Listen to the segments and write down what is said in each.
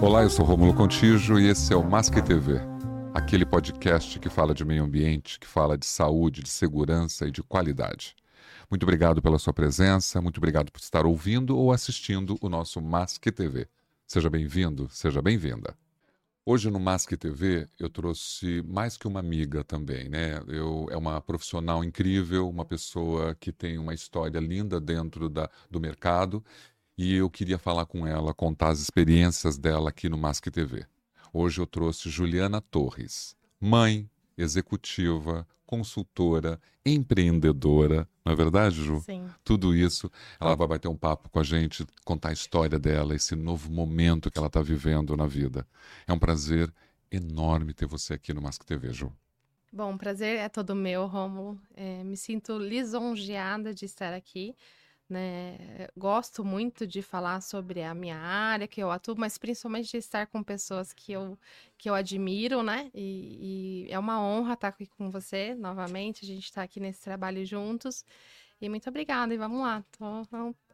Olá, eu sou Romulo Contijo e esse é o Masque TV, aquele podcast que fala de meio ambiente, que fala de saúde, de segurança e de qualidade. Muito obrigado pela sua presença, muito obrigado por estar ouvindo ou assistindo o nosso Masque TV. Seja bem-vindo, seja bem-vinda. Hoje no Masque TV eu trouxe mais que uma amiga também, né? Eu, é uma profissional incrível, uma pessoa que tem uma história linda dentro da, do mercado e eu queria falar com ela, contar as experiências dela aqui no Masque TV. Hoje eu trouxe Juliana Torres, mãe, executiva, consultora, empreendedora, não é verdade, Ju? Sim. Tudo isso. Ela vai bater um papo com a gente, contar a história dela, esse novo momento que ela está vivendo na vida. É um prazer enorme ter você aqui no Mask TV, Ju. Bom, o prazer é todo meu, Romulo. É, me sinto lisonjeada de estar aqui. Né? Gosto muito de falar sobre a minha área que eu atuo, mas principalmente de estar com pessoas que eu, que eu admiro, né? E, e é uma honra estar aqui com você novamente. A gente está aqui nesse trabalho juntos. E muito obrigada, e vamos lá. Tô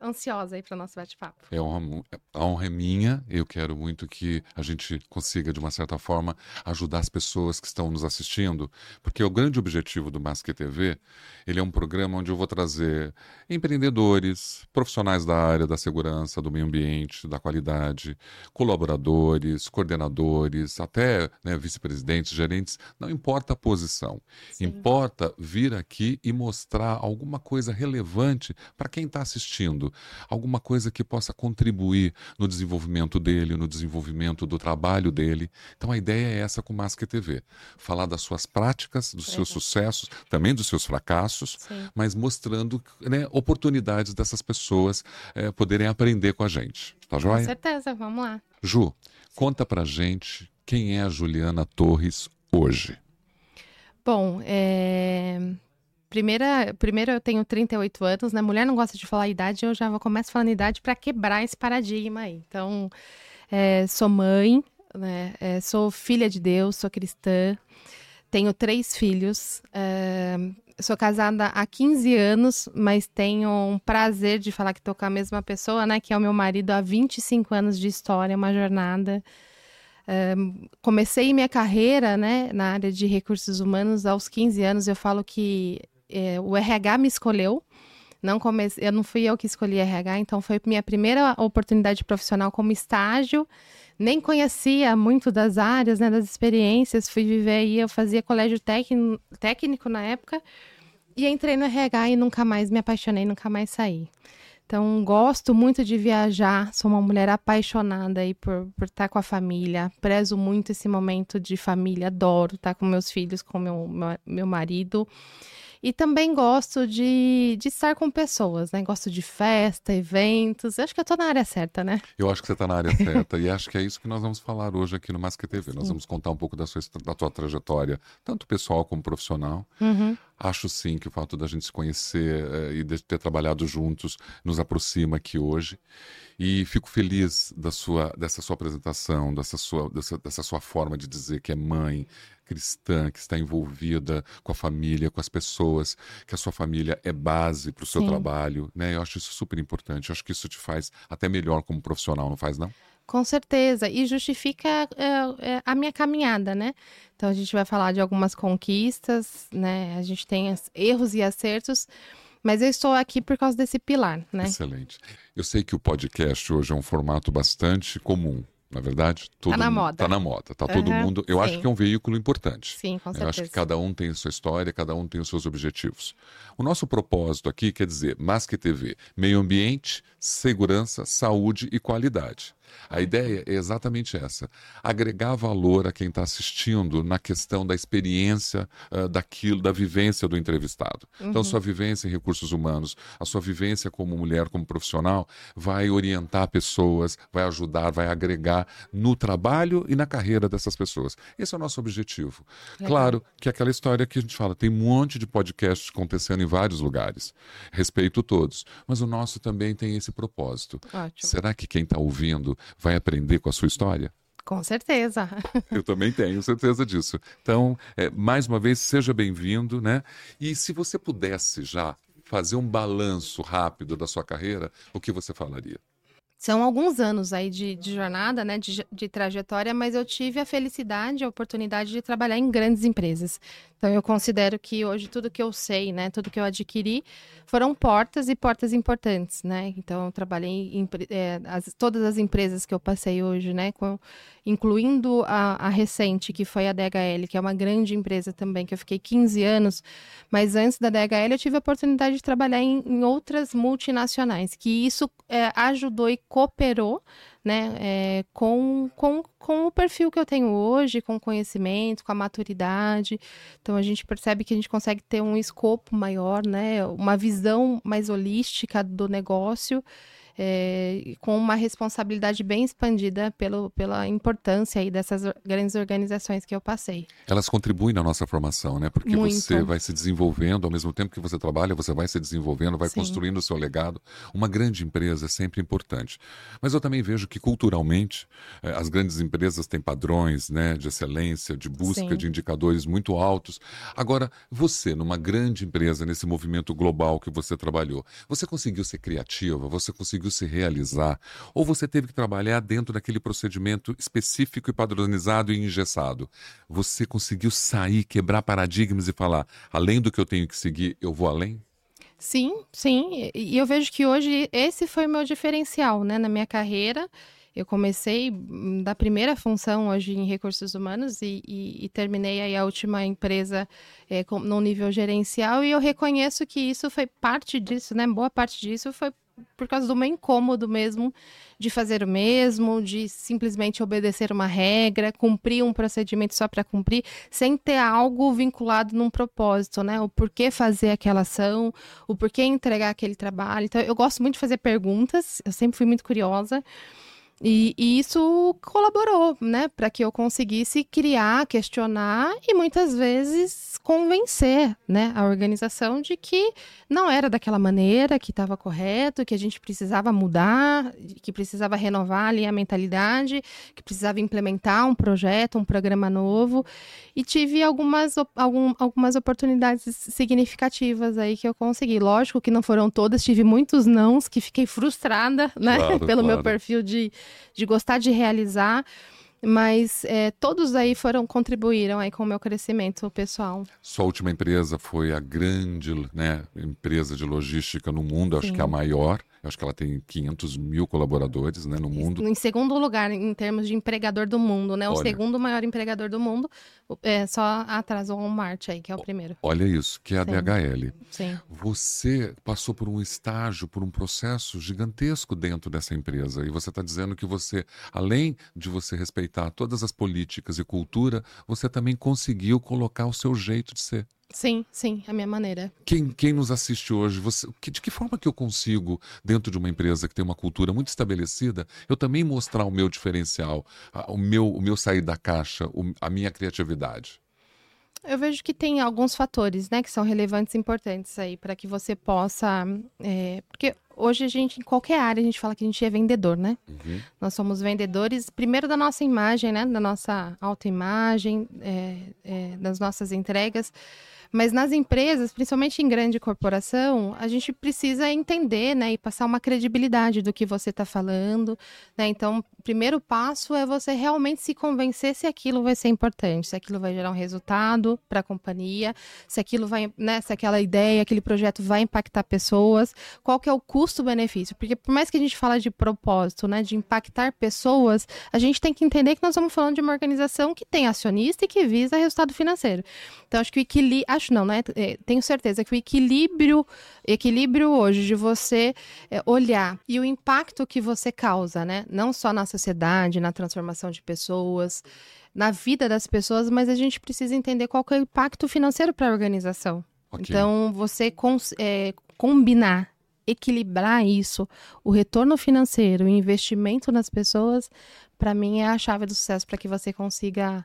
ansiosa aí para o nosso bate-papo. É honra, a honra é minha. Eu quero muito que a gente consiga, de uma certa forma, ajudar as pessoas que estão nos assistindo, porque o grande objetivo do Masque TV, ele é um programa onde eu vou trazer empreendedores, profissionais da área da segurança, do meio ambiente, da qualidade, colaboradores, coordenadores, até né, vice-presidentes, gerentes, não importa a posição. Sim. Importa vir aqui e mostrar alguma coisa relevante para quem está assistindo, alguma coisa que possa contribuir no desenvolvimento dele, no desenvolvimento do trabalho dele. Então a ideia é essa com o Masque TV: falar das suas práticas, dos seus sucessos, também dos seus fracassos, Sim. mas mostrando né, oportunidades dessas pessoas é, poderem aprender com a gente. Tá joia? Com certeza, vamos lá. Ju, conta pra gente quem é a Juliana Torres hoje. Bom, é... Primeira, primeiro eu tenho 38 anos, né? Mulher não gosta de falar idade, eu já vou começar falando idade para quebrar esse paradigma aí. Então, é, sou mãe, né? É, sou filha de Deus, sou cristã, tenho três filhos, é, sou casada há 15 anos, mas tenho um prazer de falar que tô com a mesma pessoa, né? Que é o meu marido há 25 anos de história, uma jornada. comecei minha carreira né, na área de recursos humanos aos 15 anos. Eu falo que é, o RH me escolheu. Não comecei, eu não fui eu que escolhi RH, então foi minha primeira oportunidade profissional como estágio. Nem conhecia muito das áreas, né, das experiências. Fui viver aí, eu fazia colégio técnico na época e entrei no RH e nunca mais me apaixonei, nunca mais saí. Então, gosto muito de viajar, sou uma mulher apaixonada aí por, por estar com a família, prezo muito esse momento de família, adoro estar com meus filhos, com meu, meu marido. E também gosto de, de estar com pessoas, né? Gosto de festa, eventos. Eu acho que eu tô na área certa, né? Eu acho que você está na área certa. e acho que é isso que nós vamos falar hoje aqui no Masque TV. Sim. Nós vamos contar um pouco da sua da tua trajetória, tanto pessoal como profissional. Uhum. Acho sim que o fato da gente se conhecer uh, e de ter trabalhado juntos nos aproxima aqui hoje. E fico feliz da sua, dessa sua apresentação, dessa sua, dessa, dessa sua forma de dizer que é mãe, cristã, que está envolvida com a família, com as pessoas, que a sua família é base para o seu Sim. trabalho, né? Eu acho isso super importante. Eu acho que isso te faz até melhor como profissional, não faz, não? Com certeza, e justifica é, a minha caminhada, né? Então a gente vai falar de algumas conquistas, né? A gente tem erros e acertos, mas eu estou aqui por causa desse pilar, né? Excelente. Eu sei que o podcast hoje é um formato bastante comum, na verdade? Todo tá na moda. Tá na moda. Tá uhum, todo mundo. Eu sim. acho que é um veículo importante. Sim, com certeza. Eu acho que cada um tem a sua história, cada um tem os seus objetivos. O nosso propósito aqui quer dizer, mais que TV, meio ambiente, segurança, saúde e qualidade. A ideia é exatamente essa: agregar valor a quem está assistindo na questão da experiência uh, daquilo, da vivência do entrevistado. Então, uhum. Então, sua vivência em recursos humanos, a sua vivência como mulher, como profissional, vai orientar pessoas, vai ajudar, vai agregar no trabalho e na carreira dessas pessoas. Esse é o nosso objetivo. Legal. Claro que aquela história que a gente fala, tem um monte de podcasts acontecendo em vários lugares. Respeito todos. Mas o nosso também tem esse propósito. Ótimo. Será que quem está ouvindo vai aprender com a sua história? Com certeza. Eu também tenho certeza disso. Então, é, mais uma vez, seja bem-vindo, né? E se você pudesse já fazer um balanço rápido da sua carreira, o que você falaria? são alguns anos aí de, de jornada, né, de, de, trajetória, mas eu tive a felicidade, a oportunidade de trabalhar em grandes empresas. Então eu considero que hoje tudo que eu sei, né, tudo que eu adquiri, foram portas e portas importantes, né. Então eu trabalhei em é, as, todas as empresas que eu passei hoje, né, com, incluindo a, a, recente que foi a DHL, que é uma grande empresa também, que eu fiquei 15 anos, mas antes da DHL eu tive a oportunidade de trabalhar em, em outras multinacionais, que isso é, ajudou e cooperou né, é, com, com, com o perfil que eu tenho hoje, com o conhecimento, com a maturidade. Então a gente percebe que a gente consegue ter um escopo maior, né, uma visão mais holística do negócio é, com uma responsabilidade bem expandida pelo, pela importância aí dessas grandes organizações que eu passei. Elas contribuem na nossa formação, né? Porque Muito. você vai se desenvolvendo, ao mesmo tempo que você trabalha, você vai se desenvolvendo, vai Sim. construindo o seu legado. Uma grande empresa é sempre importante. Mas eu também vejo que culturalmente eh, as grandes empresas têm padrões né, de excelência, de busca Sim. de indicadores muito altos. Agora, você, numa grande empresa, nesse movimento global que você trabalhou, você conseguiu ser criativa, você conseguiu conseguiu se realizar, ou você teve que trabalhar dentro daquele procedimento específico e padronizado e engessado. Você conseguiu sair, quebrar paradigmas e falar: além do que eu tenho que seguir, eu vou além? Sim, sim. E eu vejo que hoje esse foi o meu diferencial, né, na minha carreira. Eu comecei hum, da primeira função hoje em recursos humanos e, e, e terminei aí a última empresa é, com, no nível gerencial e eu reconheço que isso foi parte disso, né? Boa parte disso foi por causa do meu incômodo mesmo de fazer o mesmo, de simplesmente obedecer uma regra, cumprir um procedimento só para cumprir, sem ter algo vinculado num propósito, né? O porquê fazer aquela ação, o porquê entregar aquele trabalho. Então, eu gosto muito de fazer perguntas, eu sempre fui muito curiosa. E, e, isso colaborou, né, para que eu conseguisse criar, questionar e muitas vezes convencer, né, a organização de que não era daquela maneira, que estava correto, que a gente precisava mudar, que precisava renovar ali a mentalidade, que precisava implementar um projeto, um programa novo. E tive algumas, algum, algumas oportunidades significativas aí que eu consegui. Lógico que não foram todas, tive muitos nãos que fiquei frustrada, né, claro, pelo claro. meu perfil de de gostar de realizar mas é, todos aí foram contribuíram aí com o meu crescimento pessoal. Sua última empresa foi a grande né, empresa de logística no mundo, Sim. acho que é a maior. Eu acho que ela tem 500 mil colaboradores né, no mundo. Em segundo lugar, em termos de empregador do mundo, né? O olha, segundo maior empregador do mundo, é só atrás do Walmart aí, que é o primeiro. Olha isso, que é a Sim. DHL. Sim. Você passou por um estágio, por um processo gigantesco dentro dessa empresa. E você está dizendo que você, além de você respeitar todas as políticas e cultura, você também conseguiu colocar o seu jeito de ser. Sim, sim, a minha maneira. Quem, quem nos assiste hoje, você, que, de que forma que eu consigo, dentro de uma empresa que tem uma cultura muito estabelecida, eu também mostrar o meu diferencial, a, o, meu, o meu sair da caixa, o, a minha criatividade? Eu vejo que tem alguns fatores, né, que são relevantes e importantes aí para que você possa, é, porque hoje a gente, em qualquer área, a gente fala que a gente é vendedor, né? Uhum. Nós somos vendedores, primeiro da nossa imagem, né, da nossa autoimagem, é, é, das nossas entregas. Mas nas empresas, principalmente em grande corporação, a gente precisa entender, né, e passar uma credibilidade do que você está falando, né? Então, o primeiro passo é você realmente se convencer se aquilo vai ser importante, se aquilo vai gerar um resultado para a companhia, se aquilo vai, né, se aquela ideia, aquele projeto vai impactar pessoas, qual que é o custo-benefício? Porque por mais que a gente fala de propósito, né, de impactar pessoas, a gente tem que entender que nós estamos falando de uma organização que tem acionista e que visa resultado financeiro. Então, acho que o equilíbrio acho não, né? É, tenho certeza que o equilíbrio, equilíbrio hoje de você é, olhar e o impacto que você causa, né? Não só na sociedade, na transformação de pessoas, na vida das pessoas, mas a gente precisa entender qual é o impacto financeiro para a organização. Okay. Então, você é, combinar, equilibrar isso, o retorno financeiro, o investimento nas pessoas, para mim é a chave do sucesso para que você consiga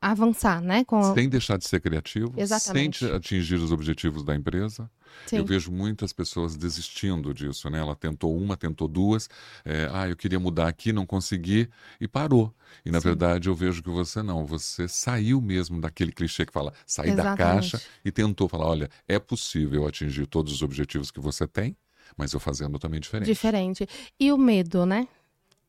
avançar, né? Com... Sem deixar de ser criativo, Exatamente. sem atingir os objetivos da empresa. Sim. Eu vejo muitas pessoas desistindo disso, né? Ela tentou uma, tentou duas, é, ah, eu queria mudar aqui, não consegui e parou. E na Sim. verdade eu vejo que você não, você saiu mesmo daquele clichê que fala, sair da caixa e tentou falar, olha, é possível atingir todos os objetivos que você tem, mas eu fazendo também diferente. Diferente. E o medo, né?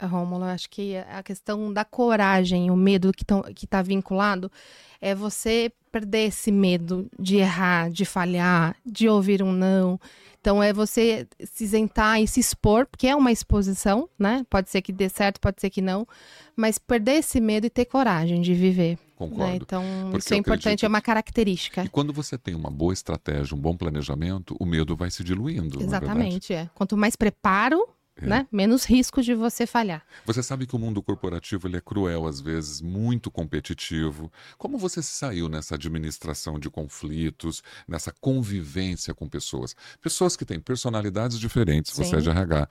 Rômulo, acho que a questão da coragem, o medo que está vinculado, é você perder esse medo de errar, de falhar, de ouvir um não. Então é você se isentar e se expor, porque é uma exposição, né? Pode ser que dê certo, pode ser que não, mas perder esse medo e ter coragem de viver. Né? Concordo. Né? Então, Porque isso é importante, acredito... é uma característica. E quando você tem uma boa estratégia, um bom planejamento, o medo vai se diluindo. É Exatamente, é. Quanto mais preparo, é. Né? Menos risco de você falhar. Você sabe que o mundo corporativo ele é cruel às vezes, muito competitivo. Como você saiu nessa administração de conflitos, nessa convivência com pessoas? Pessoas que têm personalidades diferentes, Sim. você é de RH,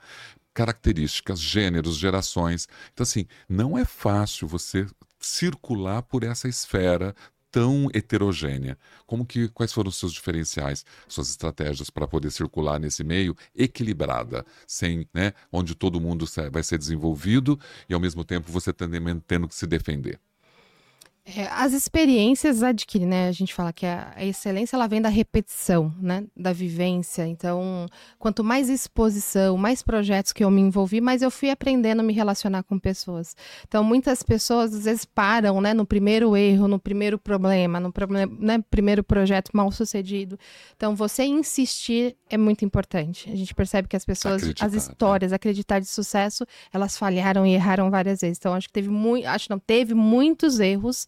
características, gêneros, gerações. Então, assim, não é fácil você circular por essa esfera tão heterogênea? Como que quais foram os seus diferenciais, suas estratégias para poder circular nesse meio equilibrada, sem, né, onde todo mundo vai ser desenvolvido e ao mesmo tempo você tendo, tendo que se defender? É, as experiências adquirem, né? A gente fala que a, a, excelência ela vem da repetição, né? Da vivência. Então, quanto mais exposição, mais projetos que eu me envolvi, mais eu fui aprendendo a me relacionar com pessoas. Então, muitas pessoas às vezes param, né? No primeiro erro, no primeiro problema, no problema, né? primeiro projeto mal sucedido. Então, você insistir é muito importante. A gente percebe que as pessoas, acreditar, as né? histórias, acreditar de sucesso, elas falharam e erraram várias vezes. Então, acho que teve muito, acho não teve muitos erros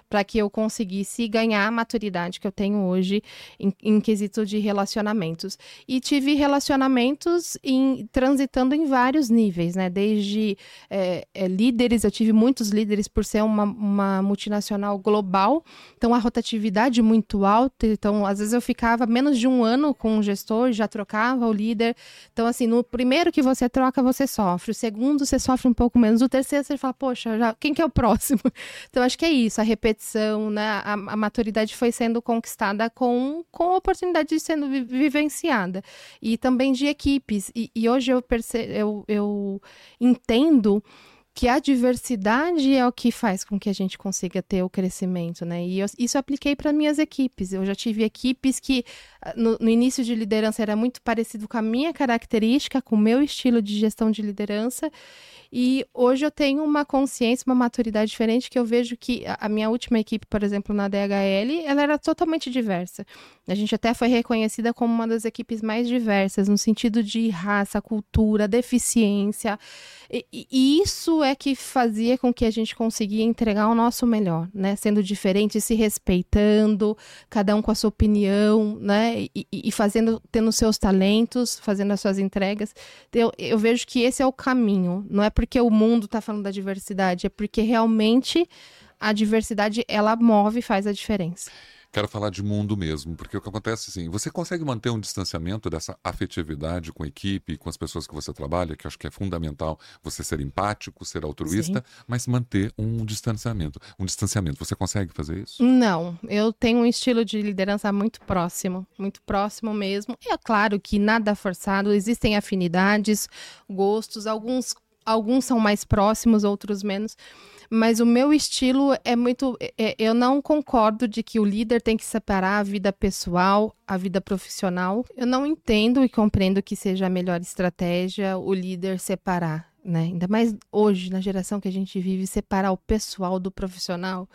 para que eu conseguisse ganhar a maturidade que eu tenho hoje em, em quesito de relacionamentos. E tive relacionamentos em, transitando em vários níveis, né? Desde é, é, líderes, eu tive muitos líderes por ser uma, uma multinacional global, então a rotatividade muito alta. Então, às vezes eu ficava menos de um ano com um gestor, já trocava o líder. Então, assim, no primeiro que você troca, você sofre. O segundo, você sofre um pouco menos. O terceiro, você fala, poxa, já, quem que é o próximo? Então, acho que é isso, a repetição competição, né? A, a, maturidade foi sendo conquistada com, com a oportunidade de sendo vivenciada. E também de equipes. E, e hoje eu, percebo, eu, eu entendo que a diversidade é o que faz com que a gente consiga ter o crescimento, né? E eu, isso eu apliquei para minhas equipes. Eu já tive equipes que ah, no, no, início de liderança era muito parecido com a minha característica, com o meu estilo de gestão de liderança, e hoje eu tenho uma consciência, uma maturidade diferente que eu vejo que a minha última equipe, por exemplo, na DHL, ela era totalmente diversa. A gente até foi reconhecida como uma das equipes mais diversas, no sentido de raça, cultura, deficiência. E, e isso é que fazia com que a gente conseguia entregar o nosso melhor, né? Sendo diferente, se respeitando, cada um com a sua opinião, né? E, e fazendo, tendo seus talentos, fazendo as suas entregas. Eu, eu vejo que esse é o caminho. Não é porque o mundo está falando da diversidade, é porque realmente a diversidade ela move e faz a diferença. Quero falar de mundo mesmo, porque o que acontece assim, você consegue manter um distanciamento dessa afetividade com a equipe, com as pessoas que você trabalha, que acho que é fundamental você ser empático, ser altruísta, Sim. mas manter um distanciamento. Um distanciamento, você consegue fazer isso? Não, eu tenho um estilo de liderança muito próximo, muito próximo mesmo. É claro que nada forçado, existem afinidades, gostos, alguns alguns são mais próximos, outros menos. Mas o meu estilo é muito. É, eu não concordo de que o líder tem que separar a vida pessoal, a vida profissional. Eu não entendo e compreendo que seja a melhor estratégia o líder separar né? Ainda mais hoje, na geração que a gente vive, separar o pessoal do profissional.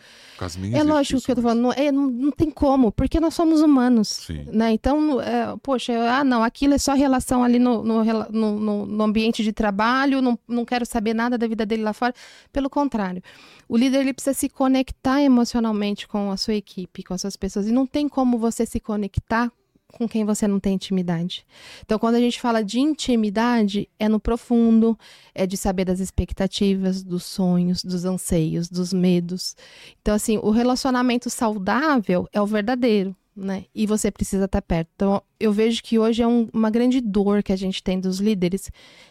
é lógico que eu tô falando, não, é, não, não, tem como, porque nós somos humanos, Sim. né? Então, é, poxa, ah, não, aquilo é só relação ali no, no, no, no, ambiente de trabalho, não, não quero saber nada da vida dele lá fora. Pelo contrário, o líder ele precisa se conectar emocionalmente com a sua equipe, com as suas pessoas, e não tem como você se conectar com quem você não tem intimidade. Então, quando a gente fala de intimidade, é no profundo, é de saber das expectativas, dos sonhos, dos anseios, dos medos. Então, assim, o relacionamento saudável é o verdadeiro. Né? E você precisa estar perto. Então, eu vejo que hoje é um, uma grande dor que a gente tem dos líderes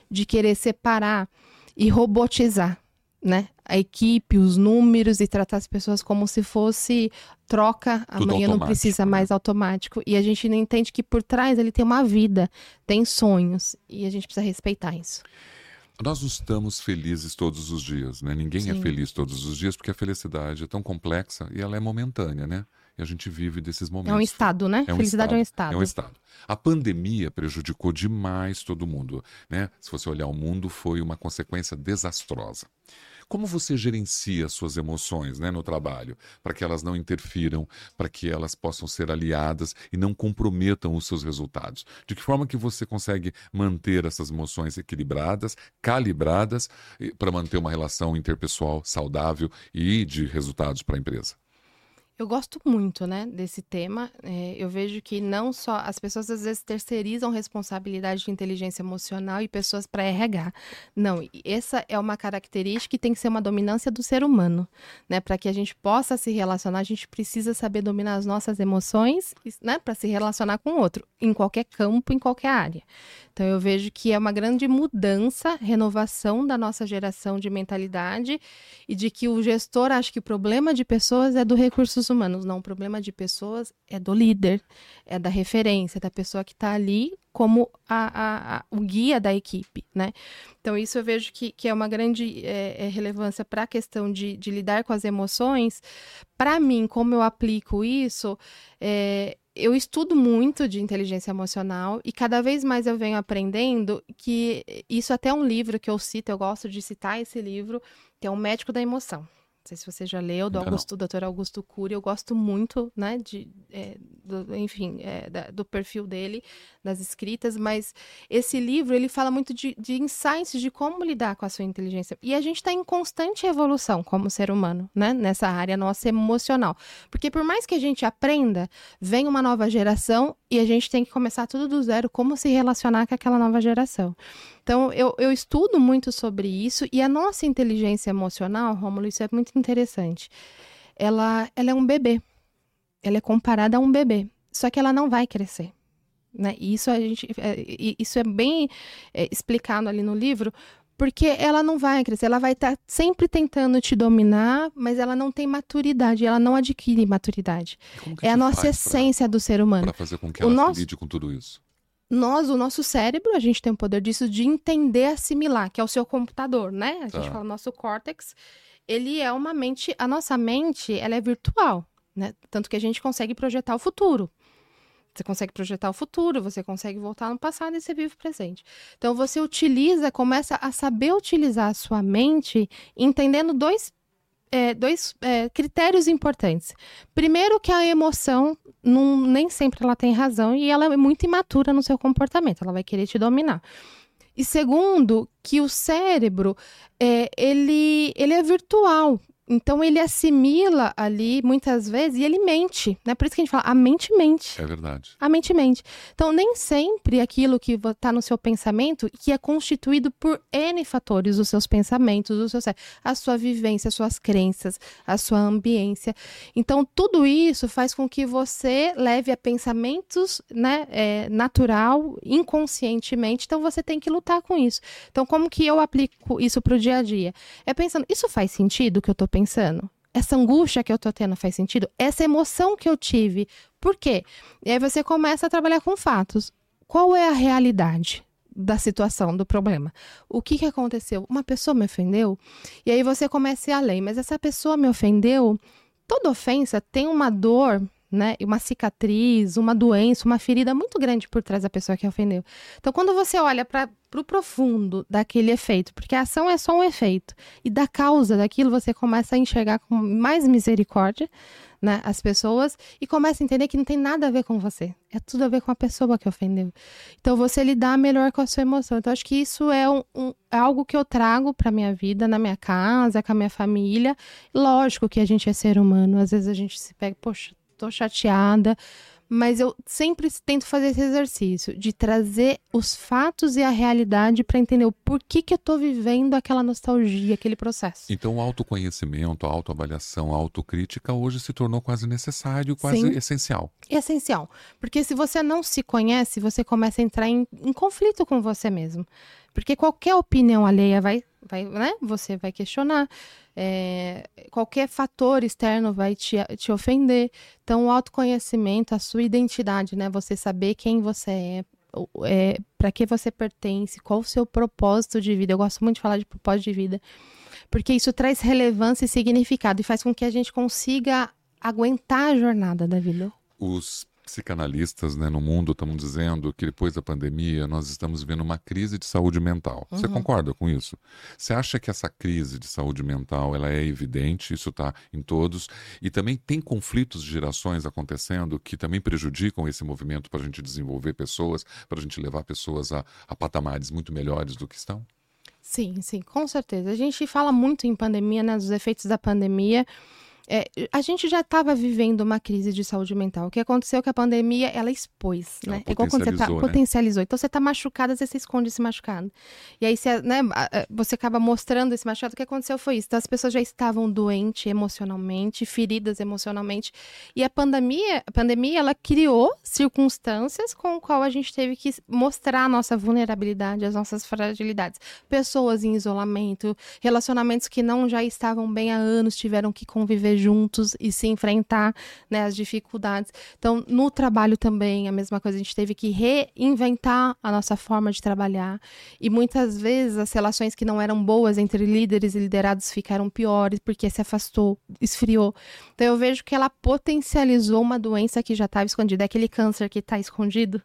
de querer separar e robotizar né? A equipe, os números e tratar as pessoas como se fosse troca, Tudo amanhã não precisa né? mais automático. E a gente não entende que por trás ele tem uma vida, tem sonhos, e a gente precisa respeitar isso. Nós não estamos felizes todos os dias, né? Ninguém é Sim. é feliz todos os dias porque a felicidade é tão complexa e ela é momentânea, né? e a gente vive desses momentos. É um estado, né? É um Felicidade estado, é um estado. É um estado. A pandemia prejudicou demais todo mundo, né? Se você olhar o mundo, foi uma consequência desastrosa. Como você gerencia suas emoções né, no trabalho, para que elas não interfiram, para que elas possam ser aliadas e não comprometam os seus resultados? De que forma que você consegue manter essas emoções equilibradas, calibradas, para manter uma relação interpessoal saudável e de resultados para a empresa? Eu gosto muito, né, desse tema. É, eu vejo que não só as pessoas às vezes terceirizam responsabilidade de inteligência emocional e pessoas para RH. Não, essa é uma característica que tem que ser uma dominância do ser humano, né? Para que a gente possa se relacionar, a gente precisa saber dominar as nossas emoções, né, para se relacionar com o outro, em qualquer campo, em qualquer área. Então eu vejo que é uma grande mudança, renovação da nossa geração de mentalidade e de que o gestor acha que o problema de pessoas é do recursos humanos. Não, o problema de pessoas é do líder, é da referência, da pessoa que está ali como a, a, a, o guia da equipe, né? Então, isso eu vejo que, que é uma grande é, é relevância para a questão de, de, lidar com as emoções. Para mim, como eu aplico isso, é, eu estudo muito de inteligência emocional e cada vez mais eu venho aprendendo que isso até é um livro que eu cito, eu gosto de citar esse livro, que é O Médico da Emoção. Não sei se você já leu, do Augusto, doutor Augusto Cury, eu gosto muito, né, de, é, do, enfim, é, da, do perfil dele, das escritas, mas esse livro, ele fala muito de, de insights de como lidar com a sua inteligência. E a gente está em constante evolução como ser humano, né, nessa área nossa emocional. Porque por mais que a gente aprenda, vem uma nova geração e a gente tem que começar tudo do zero, como se relacionar com aquela nova geração. Então, eu, eu estudo muito sobre isso e a nossa inteligência emocional, Rômulo, isso é muito interessante. Ela, ela é um bebê. Ela é comparada a um bebê. Só que ela não vai crescer. Né? E isso a gente, é, isso é bem é, explicado ali no livro, porque ela não vai crescer, ela vai estar tá sempre tentando te dominar, mas ela não tem maturidade, ela não adquire maturidade. É a nossa essência pra, do ser humano. Para fazer com que ela nosso... lide com tudo isso nós, o nosso cérebro, a gente tem o poder disso de entender, assimilar, que é o seu computador, né? A gente tá. fala nosso córtex, ele é uma mente, a nossa mente, ela é virtual, né? Tanto que a gente consegue projetar o futuro. Você consegue projetar o futuro, você consegue voltar no passado e você vive o presente. Então você utiliza, começa a saber utilizar a sua mente, entendendo dois é, dois é, critérios importantes. Primeiro, que a emoção não, nem sempre ela tem razão e ela é muito imatura no seu comportamento, ela vai querer te dominar. E segundo, que o cérebro é, ele, ele é virtual. Então ele assimila ali muitas vezes e ele mente, né? Por isso que a gente fala, a mente mente. É verdade. A mente mente. Então nem sempre aquilo que está no seu pensamento, que é constituído por N fatores, os seus pensamentos, o seu a sua vivência, as suas crenças, a sua ambiência. Então tudo isso faz com que você leve a pensamentos, né, é, natural, inconscientemente. Então você tem que lutar com isso. Então como que eu aplico isso para o dia a dia? É pensando, isso faz sentido que eu estou pensando? Essa angústia que eu tô tendo faz sentido? Essa emoção que eu tive, por quê? E aí você começa a trabalhar com fatos. Qual é a realidade? da situação, do problema. O que, que aconteceu? Uma pessoa me ofendeu? E aí você começa a ir além, mas essa pessoa me ofendeu. Toda ofensa tem uma dor né? Uma cicatriz, uma doença, uma ferida muito grande por trás da pessoa que ofendeu. Então, quando você olha para o pro profundo daquele efeito, porque a ação é só um efeito, e da causa daquilo você começa a enxergar com mais misericórdia né, as pessoas e começa a entender que não tem nada a ver com você. É tudo a ver com a pessoa que ofendeu. Então, você lidar melhor com a sua emoção. Então, acho que isso é um, um é algo que eu trago para minha vida, na minha casa, com a minha família. Lógico que a gente é ser humano. Às vezes a gente se pega, poxa, tô chateada, mas eu sempre tento fazer esse exercício de trazer os fatos e a realidade para entender o porquê que eu tô vivendo aquela nostalgia, aquele processo. Então, o autoconhecimento, a autoavaliação, a autocrítica hoje se tornou quase necessário, quase Sim. essencial. Essencial. Porque se você não se conhece, você começa a entrar em, em conflito com você mesmo. Porque qualquer opinião alheia vai, vai né? Você vai questionar. É, qualquer fator externo vai te, te ofender. Então, o autoconhecimento, a sua identidade, né? Você saber quem você é, é para que você pertence, qual o seu propósito de vida. Eu gosto muito de falar de propósito de vida, porque isso traz relevância e significado e faz com que a gente consiga aguentar a jornada da vida. Os psicanalistas né, no mundo estão dizendo que depois da pandemia nós estamos vivendo uma crise de saúde mental. Você uhum. concorda com isso? Você acha que essa crise de saúde mental ela é evidente, isso está em todos, e também tem conflitos de gerações acontecendo que também prejudicam esse movimento para a gente desenvolver pessoas, para a gente levar pessoas a, a patamares muito melhores do que estão? Sim, sim, com certeza. A gente fala muito em pandemia, né, dos efeitos da pandemia. É, a gente já estava vivendo uma crise de saúde mental. O que aconteceu é que a pandemia, ela expôs, ela né? É igual quando você tá, né? potencializou. Então você está machucada, vezes você esconde esse machucado. E aí você, né, você acaba mostrando esse machucado. O que aconteceu foi isso. Então as pessoas já estavam doentes emocionalmente, feridas emocionalmente. E a pandemia, a pandemia, ela criou circunstâncias com o qual a gente teve que mostrar a nossa vulnerabilidade, as nossas fragilidades. Pessoas em isolamento, relacionamentos que não já estavam bem há anos, tiveram que conviver juntos e se enfrentar né, as dificuldades. Então, no trabalho também, a mesma coisa, a gente teve que reinventar a nossa forma de trabalhar. E muitas vezes as relações que não eram boas entre líderes e liderados ficaram piores porque se afastou, esfriou. Então, eu vejo que ela potencializou uma doença que já estava escondida, aquele câncer que está escondido.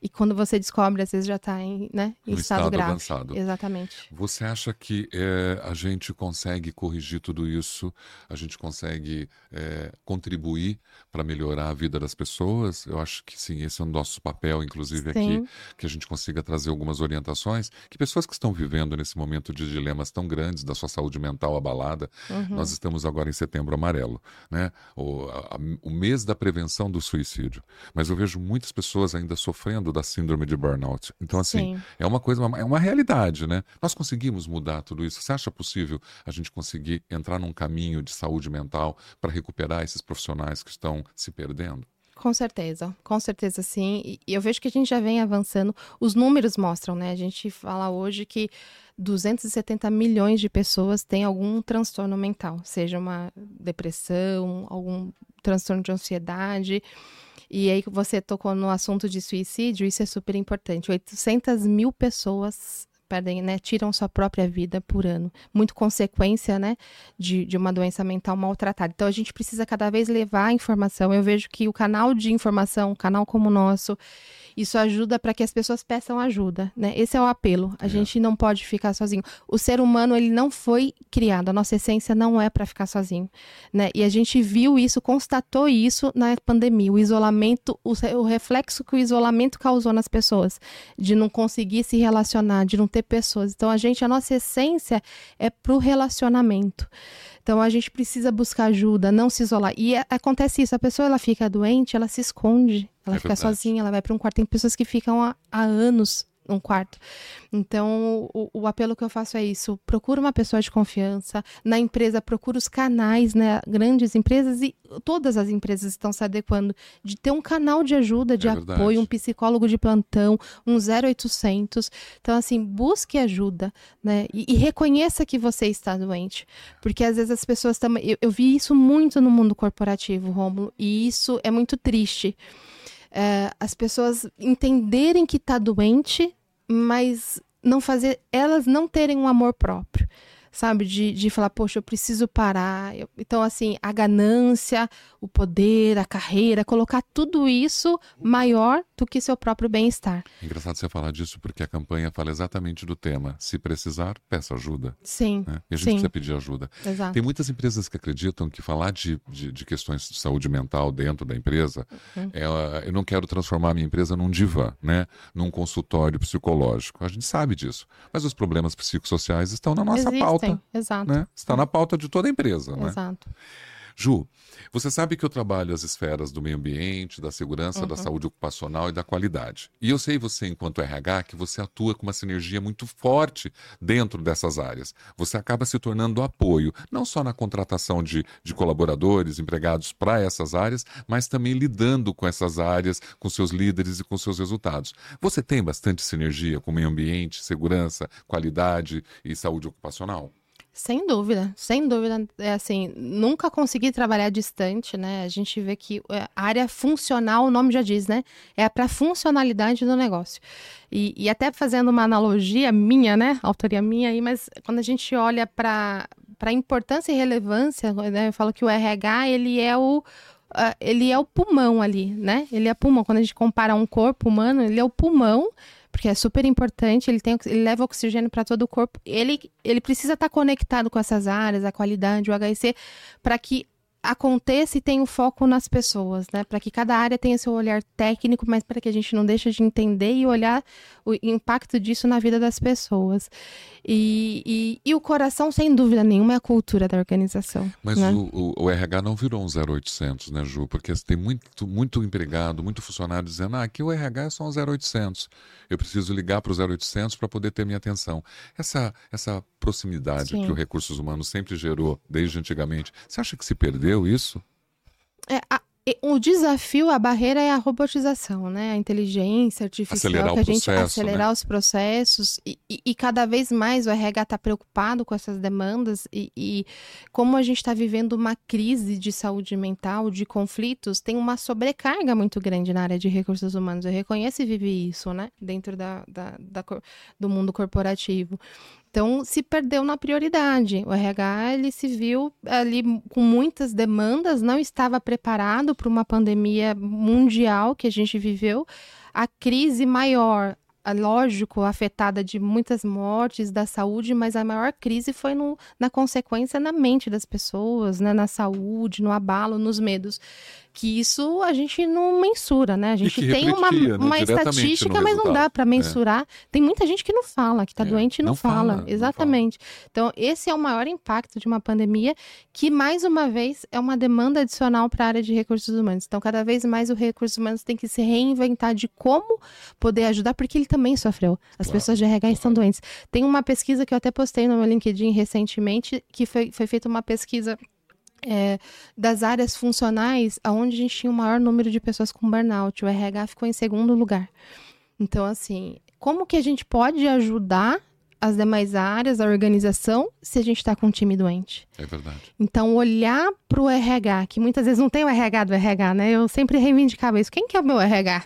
E quando você descobre, às vezes já está em, né, em estado, estado, grave. avançado. Exatamente. Você acha que é, a gente consegue corrigir tudo isso? A gente consegue é, contribuir para melhorar a vida das pessoas? Eu acho que sim, esse é o nosso papel, inclusive sim. aqui, que a gente consiga trazer algumas orientações. Que pessoas que estão vivendo nesse momento de dilemas tão grandes da sua saúde mental abalada, uhum. nós estamos agora em setembro amarelo, né? O, a, o mês da prevenção do suicídio. Mas eu vejo muitas pessoas ainda sofrendo da síndrome de burnout. Então, assim, Sim. é uma coisa, é uma realidade, né? Nós conseguimos mudar tudo isso. Você acha possível a gente conseguir entrar num caminho de saúde mental para recuperar esses profissionais que estão se perdendo? Com certeza, com certeza sim. E eu vejo que a gente já vem avançando. Os números mostram, né? A gente fala hoje que 270 milhões de pessoas têm algum transtorno mental, seja uma depressão, algum transtorno de ansiedade. E aí você tocou no assunto de suicídio, isso é super importante. 800 mil pessoas perdem, né, tiram sua própria vida por ano. Muito consequência, né, de, de uma doença mental maltratada. Então a gente precisa cada vez levar a informação. Eu vejo que o canal de informação, um canal como o nosso, isso ajuda para que as pessoas peçam ajuda, né? Esse é o apelo. A é. gente não pode ficar sozinho. O ser humano, ele não foi criado, a nossa essência não é para ficar sozinho, né? E a gente viu isso, constatou isso na pandemia, o isolamento, o, o reflexo que o isolamento causou nas pessoas, de não conseguir se relacionar, de não ter pessoas. Então a gente, a nossa essência é pro relacionamento. Então a gente precisa buscar ajuda, não se isolar. E é, acontece isso, a pessoa ela fica doente, ela se esconde, ela é fica verdade. sozinha, ela vai para um quarto. Tem pessoas que ficam há, há anos um quarto. Então, o, o, apelo que eu faço é isso: procura uma pessoa de confiança. Na empresa, procura os canais, né? Grandes empresas e todas as empresas estão se adequando de ter um canal de ajuda, de é apoio, um psicólogo de plantão, um 0800. Então, assim, busque ajuda, né? E, e reconheça que você está doente. Porque às vezes as pessoas também. Eu, eu vi isso muito no mundo corporativo, Romulo, e isso é muito triste. É, as pessoas entenderem que está doente, mas não fazer elas não terem um amor próprio sabe? De, de falar, poxa, eu preciso parar. Eu, então, assim, a ganância, o poder, a carreira, colocar tudo isso maior do que seu próprio bem-estar. Engraçado você falar disso, porque a campanha fala exatamente do tema. Se precisar, peça ajuda. Sim. Né? E a gente sim. precisa pedir ajuda. Exato. Tem muitas empresas que acreditam que falar de, de, de questões de saúde mental dentro da empresa, uhum. é, eu não quero transformar a minha empresa num divã, né? Num consultório psicológico. A gente sabe disso. Mas os problemas psicossociais estão na nossa Existem. pauta pauta. Exato. Né? Está na pauta de toda a empresa. Né? Exato. Né? Ju, você sabe que eu trabalho as esferas do meio ambiente, da segurança, uhum. da saúde ocupacional e da qualidade. E eu sei você, enquanto RH, que você atua com uma sinergia muito forte dentro dessas áreas. Você acaba se tornando apoio, não só na contratação de, de colaboradores, empregados para essas áreas, mas também lidando com essas áreas, com seus líderes e com seus resultados. Você tem bastante sinergia com meio ambiente, segurança, qualidade e saúde ocupacional? Sem dúvida, sem dúvida. É assim, nunca consegui trabalhar distante, né? A gente vê que é, a área funcional, o nome já diz, né? É para funcionalidade do negócio. E, e, até fazendo uma analogia minha, né? Autoria minha aí, mas quando a gente olha para a importância e relevância, né? eu falo que o RH ele é o ele é o pulmão ali, né? Ele é pulmão. Quando a gente compara um corpo humano, ele é o pulmão porque é super importante, ele, tem, ele leva oxigênio para todo o corpo. Ele, ele precisa estar tá conectado com essas áreas, a qualidade, o HC, para que aconteça e tenha o um foco nas pessoas, né? Para que cada área tenha seu olhar técnico, mas para que a gente não deixe de entender e olhar o impacto disso na vida das pessoas. E, e, e o coração, sem dúvida nenhuma, é a cultura da organização. Mas né? o, o, o, RH não virou um 0800, né, Ju? Porque tem muito, muito empregado, muito funcionário dizendo, ah, aqui o RH é só um 0800. Eu preciso ligar para o 0800 para poder ter minha atenção. Essa, essa proximidade Sim. que o Recursos Humanos sempre gerou desde antigamente, você acha que se perdeu isso? É, a, o desafio, a barreira é a robotização, né? A inteligência artificial, acelerar que a gente processo, acelerar né? os processos e, e, e, cada vez mais o RH está preocupado com essas demandas e, e como a gente está vivendo uma crise de saúde mental, de conflitos, tem uma sobrecarga muito grande na área de recursos humanos. Eu reconheço e vivi isso, né? Dentro da, da, da do mundo corporativo. Então, se perdeu na prioridade. O RH ele se viu ali com muitas demandas, não estava preparado para uma pandemia mundial que a gente viveu. A crise maior, lógico, afetada de muitas mortes da saúde, mas a maior crise foi no, na consequência na mente das pessoas, né? na saúde, no abalo, nos medos que isso a gente não mensura, né? A gente tem uma, né, uma estatística, mas não dá para é. mensurar. É. Tem muita gente que não fala, que está é. doente e não, não fala. fala. Exatamente. Não fala. Então, esse é o maior impacto de uma pandemia, que, mais uma vez, é uma demanda adicional para a área de recursos humanos. Então, cada vez mais o recursos humanos tem que se reinventar de como poder ajudar, porque ele também sofreu. As claro. pessoas de RH estão doentes. Tem uma pesquisa que eu até postei no meu LinkedIn recentemente, que foi, foi feita uma pesquisa é, das áreas funcionais, aonde a gente tinha o maior número de pessoas com burnout. O RH ficou em segundo lugar. Então, assim, como que a gente pode ajudar as demais áreas, a organização, se a gente está com um time doente? É verdade. Então, olhar para o RH, que muitas vezes não tem o RH do RH, né? Eu sempre reivindicava isso. Quem que é o meu RH?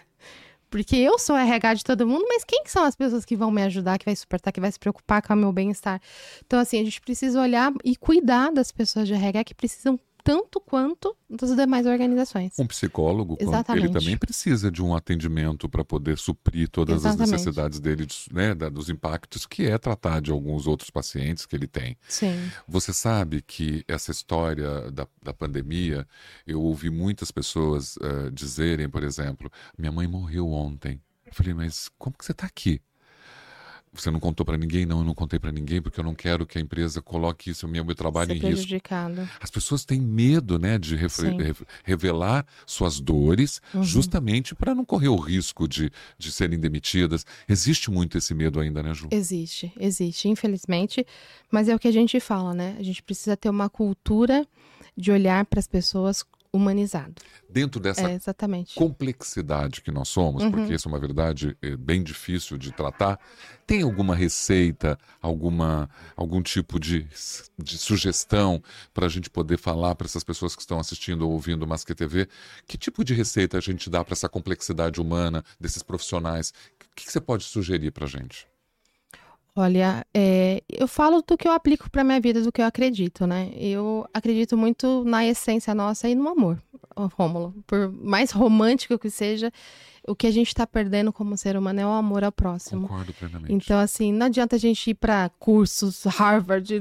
Porque eu sou RH de todo mundo, mas quem são as pessoas que vão me ajudar, que vai suportar, que vai se preocupar com o meu bem-estar? Então, assim, a gente precisa olhar e cuidar das pessoas de RH que precisam tanto quanto das demais organizações. Um psicólogo, ele também precisa de um atendimento para poder suprir todas Exatamente. as necessidades dele, né, dos impactos, que é tratar de alguns outros pacientes que ele tem. Sim. Você sabe que essa história da, da pandemia, eu ouvi muitas pessoas uh, dizerem, por exemplo, minha mãe morreu ontem. Eu falei, mas como que você está aqui? Você não contou para ninguém? Não, eu não contei para ninguém porque eu não quero que a empresa coloque isso, meu, meu trabalho Ser em risco. As pessoas têm medo, né, de re revelar suas dores, uhum. justamente para não correr o risco de, de serem demitidas. Existe muito esse medo ainda, né, Ju? Existe, existe, infelizmente. Mas é o que a gente fala, né? A gente precisa ter uma cultura de olhar para as pessoas humanizado. Dentro dessa é, complexidade que nós somos, uhum. porque isso é uma verdade é, bem difícil de tratar, tem alguma receita, alguma, algum tipo de, de sugestão para a gente poder falar para essas pessoas que estão assistindo ou ouvindo o Masque TV? Que tipo de receita a gente dá para essa complexidade humana desses profissionais? O que, que você pode sugerir para a gente? Olha, é, eu falo do que eu aplico para minha vida, do que eu acredito, né? Eu acredito muito na essência nossa e no amor, Rômulo. Por mais romântico que seja, o que a gente está perdendo como ser humano é o amor ao próximo. Concordo plenamente. Então, assim, não adianta a gente ir para cursos, Harvard,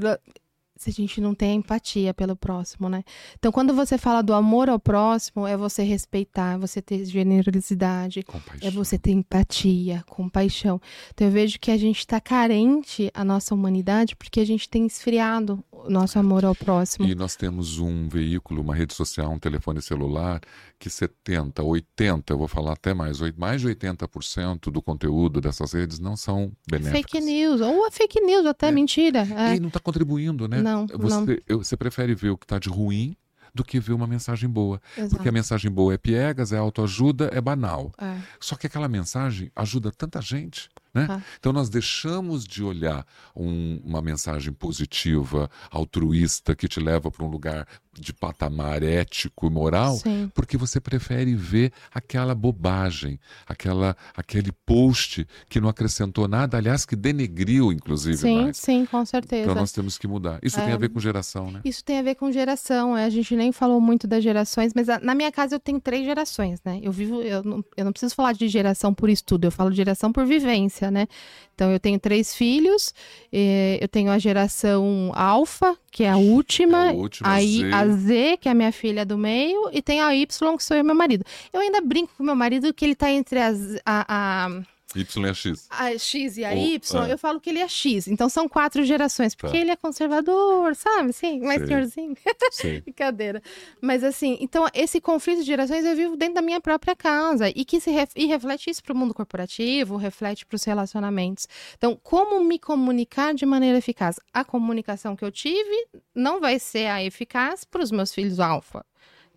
se a gente não tem empatia pelo próximo, né? Então, quando você fala do amor ao próximo, é você respeitar, é você ter generosidade, compaixão. é você ter empatia, compaixão. Então, eu vejo que a gente está carente, a nossa humanidade, porque a gente tem esfriado o nosso amor ao próximo. E nós temos um veículo, uma rede social, um telefone celular, que 70, 80, eu vou falar até mais, mais de 80% do conteúdo dessas redes não são benéficos. Fake news, ou a fake news, até é. mentira. É. E não está contribuindo, né? Não, você, não. Eu, você prefere ver o que está de ruim do que ver uma mensagem boa. Exato. Porque a mensagem boa é piegas, é autoajuda, é banal. É. Só que aquela mensagem ajuda tanta gente. Né? Ah. Então nós deixamos de olhar um, uma mensagem positiva, altruísta, que te leva para um lugar de patamar ético e moral, Sim. porque você prefere ver aquela bobagem, aquela, aquele post que não acrescentou nada, aliás, que denegriu, inclusive. Sim, mais. sim, com certeza. Então nós temos que mudar. Isso é, tem a ver com geração, né? Isso tem a ver com geração. É, a gente nem falou muito das gerações, mas a, na minha casa eu tenho três gerações, né? Eu vivo, eu não, eu não preciso falar de geração por estudo, eu falo de geração por vivência, né? Então eu tenho três filhos, eh, eu tenho a geração alfa, que é a última, é a última aí Z. a Z, que é a minha filha do meio, e tem a Y, que sou eu e meu marido. Eu ainda brinco com meu marido que ele tá entre as, a, a Y e a X. A X e a Y, é. eu falo que ele é X. Então são quatro gerações, porque tá. ele é conservador, sabe? Sim, mais Sei. senhorzinho. Brincadeira. Mas assim, então esse conflito de gerações eu vivo dentro da minha própria casa e que se ref... e reflete isso para o mundo corporativo, reflete para os relacionamentos. Então, como me comunicar de maneira eficaz? A comunicação que eu tive não vai ser a eficaz para os meus filhos alfa,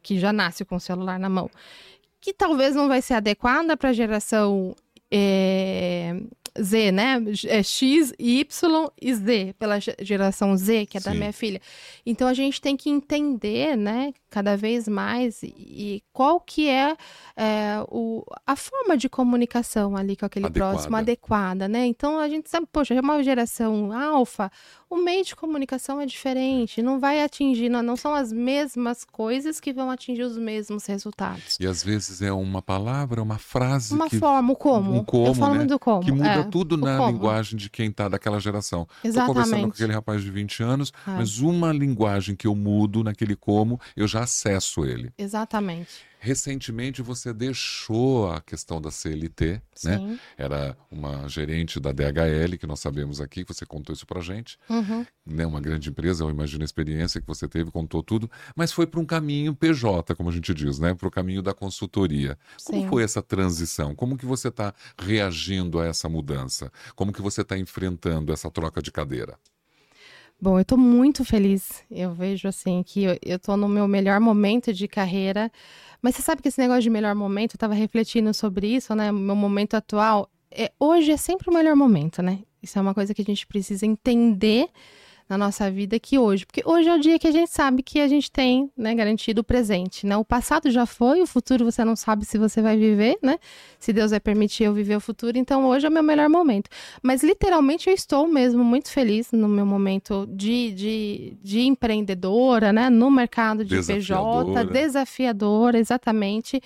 que já nasce com o celular na mão que talvez não vai ser adequada para a geração é, Z, né? É X, Y e Z, pela geração Z, que é Sim. da minha filha. Então a gente tem que entender, né, cada vez mais e, e qual que é, é, o, a forma de comunicação ali com aquele adequada. próximo adequada, né? Então a gente sabe, poxa, é uma geração alfa, o meio de comunicação é diferente, não vai atingir, não, são as mesmas coisas que vão atingir os mesmos resultados. E às vezes é uma palavra, uma frase. Uma que... forma, o como. Um como, Eu falo né? do como. Que muda é, tudo na linguagem de quem está daquela geração. Estou conversando com aquele rapaz de 20 anos, é. mas uma linguagem que eu mudo naquele como, eu já acesso ele. Exatamente. Recentemente você deixou a questão da CLT, né? Sim. né? Era uma gerente da DHL, que nós sabemos aqui, que você contou isso pra gente. Uhum. Né? Uma grande empresa, eu imagino a experiência que você teve, contou tudo, mas foi para um caminho PJ, como a gente diz, né? Para o caminho da consultoria. Como Sim. foi essa transição? Como que você está reagindo a essa mudança? Como que você está enfrentando essa troca de cadeira? Bom, eu estou muito feliz. Eu vejo assim que eu, estou no meu melhor momento de carreira. Mas você sabe que esse negócio de melhor momento, eu estava refletindo sobre isso, né? Meu momento atual, é, hoje é sempre o melhor momento, né? Isso é uma coisa que a gente precisa entender na nossa vida que hoje. Porque hoje é o dia que a gente sabe que a gente tem né, garantido o presente. Né? O passado já foi, o futuro você não sabe se você vai viver, né? Se Deus vai permitir eu viver o futuro. Então hoje é o meu melhor momento. Mas literalmente eu estou mesmo muito feliz no meu momento de, de, de empreendedora, né? No mercado de desafiadora. PJ, desafiadora, exatamente.